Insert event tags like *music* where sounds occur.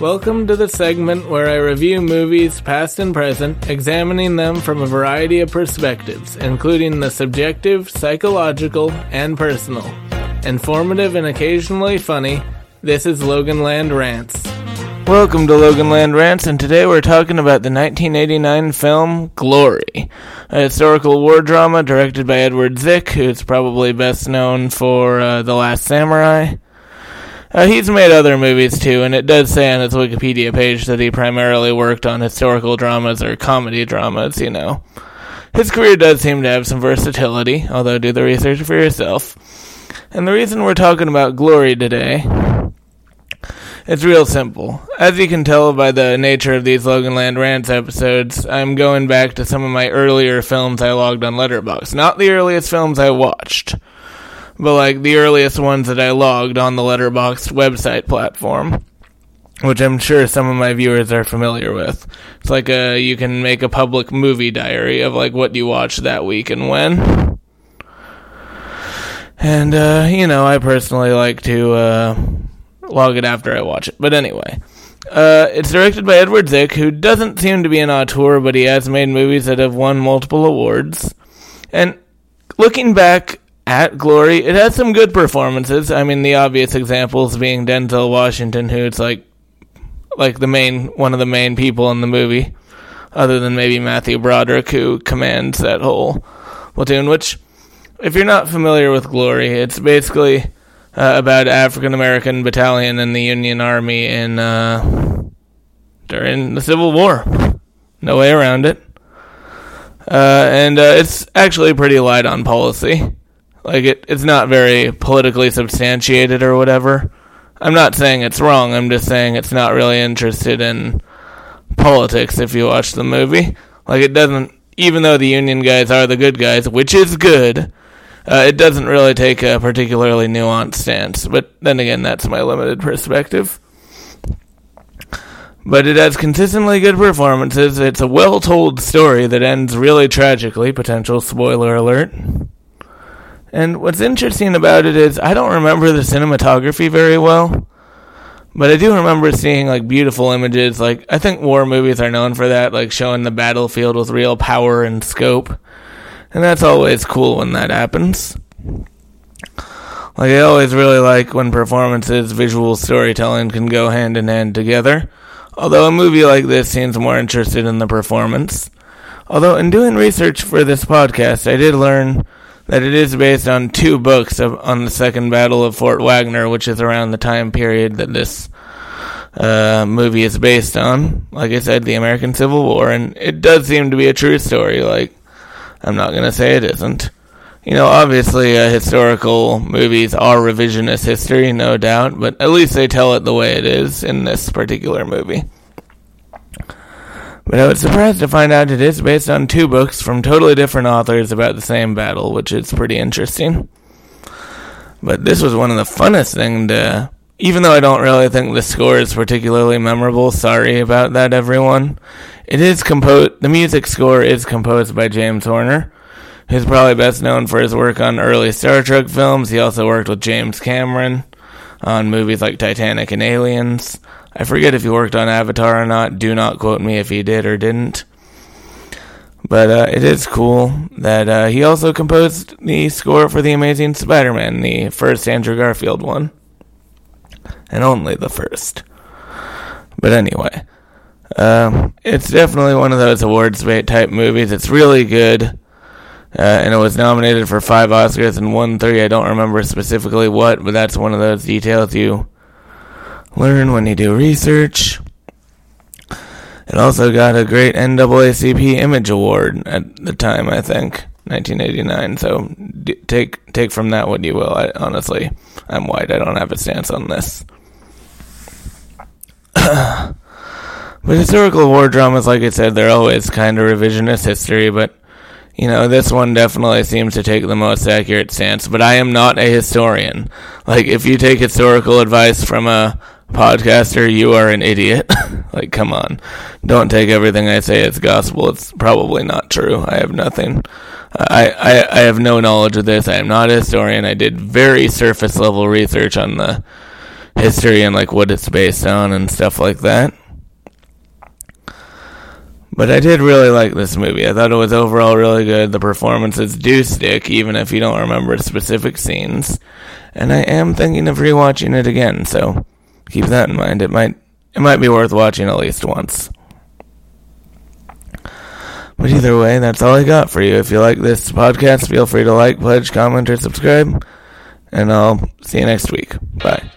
Welcome to the segment where I review movies, past and present, examining them from a variety of perspectives, including the subjective, psychological, and personal. Informative and occasionally funny, this is Logan Land Rants. Welcome to Loganland Rants, and today we're talking about the 1989 film Glory, a historical war drama directed by Edward Zwick, who's probably best known for uh, The Last Samurai. Uh, he's made other movies too, and it does say on his Wikipedia page that he primarily worked on historical dramas or comedy dramas, you know. His career does seem to have some versatility, although do the research for yourself. And the reason we're talking about Glory today, it's real simple. As you can tell by the nature of these Loganland Rants episodes, I'm going back to some of my earlier films I logged on Letterboxd. Not the earliest films I watched but like the earliest ones that I logged on the Letterboxd website platform, which I'm sure some of my viewers are familiar with. It's like a you can make a public movie diary of like what you watched that week and when. And uh, you know, I personally like to uh, log it after I watch it. But anyway. Uh, it's directed by Edward Zwick, who doesn't seem to be an auteur, but he has made movies that have won multiple awards. And looking back at Glory, it has some good performances. I mean, the obvious examples being Denzel Washington, who's like like the main one of the main people in the movie, other than maybe Matthew Broderick, who commands that whole platoon. Which, if you're not familiar with Glory, it's basically uh, about African American battalion in the Union Army in uh, during the Civil War. No way around it. Uh, and uh, it's actually pretty light on policy. Like it, it's not very politically substantiated or whatever. I'm not saying it's wrong. I'm just saying it's not really interested in politics. If you watch the movie, like it doesn't. Even though the Union guys are the good guys, which is good, uh, it doesn't really take a particularly nuanced stance. But then again, that's my limited perspective. But it has consistently good performances. It's a well told story that ends really tragically. Potential spoiler alert. And what's interesting about it is I don't remember the cinematography very well, but I do remember seeing like beautiful images. Like I think war movies are known for that, like showing the battlefield with real power and scope. And that's always cool when that happens. Like I always really like when performances, visual storytelling can go hand in hand together. Although a movie like this seems more interested in the performance. Although in doing research for this podcast, I did learn that it is based on two books of, on the Second Battle of Fort Wagner, which is around the time period that this uh, movie is based on. Like I said, the American Civil War, and it does seem to be a true story. Like, I'm not going to say it isn't. You know, obviously, uh, historical movies are revisionist history, no doubt, but at least they tell it the way it is in this particular movie. But I was surprised to find out it is based on two books from totally different authors about the same battle, which is pretty interesting. But this was one of the funnest things to. Even though I don't really think the score is particularly memorable, sorry about that, everyone. It is composed. The music score is composed by James Horner, who's probably best known for his work on early Star Trek films. He also worked with James Cameron on movies like Titanic and Aliens. I forget if he worked on Avatar or not. Do not quote me if he did or didn't. But uh, it is cool that uh, he also composed the score for The Amazing Spider Man, the first Andrew Garfield one. And only the first. But anyway, um, it's definitely one of those awards bait type movies. It's really good. Uh, and it was nominated for five Oscars and won three. I don't remember specifically what, but that's one of those details you learn when you do research. It also got a great NAACP Image Award at the time, I think, 1989. So d- take take from that what you will. I, honestly, I'm white. I don't have a stance on this. *clears throat* but historical war dramas, like I said, they're always kind of revisionist history. But you know, this one definitely seems to take the most accurate stance. But I am not a historian. Like, if you take historical advice from a podcaster, you are an idiot. *laughs* like, come on. Don't take everything I say as gospel. It's probably not true. I have nothing. I, I, I have no knowledge of this. I am not a historian. I did very surface level research on the history and like what it's based on and stuff like that. But I did really like this movie. I thought it was overall really good. The performances do stick, even if you don't remember specific scenes. And I am thinking of rewatching it again, so keep that in mind. It might it might be worth watching at least once. But either way, that's all I got for you. If you like this podcast, feel free to like, pledge, comment, or subscribe. And I'll see you next week. Bye.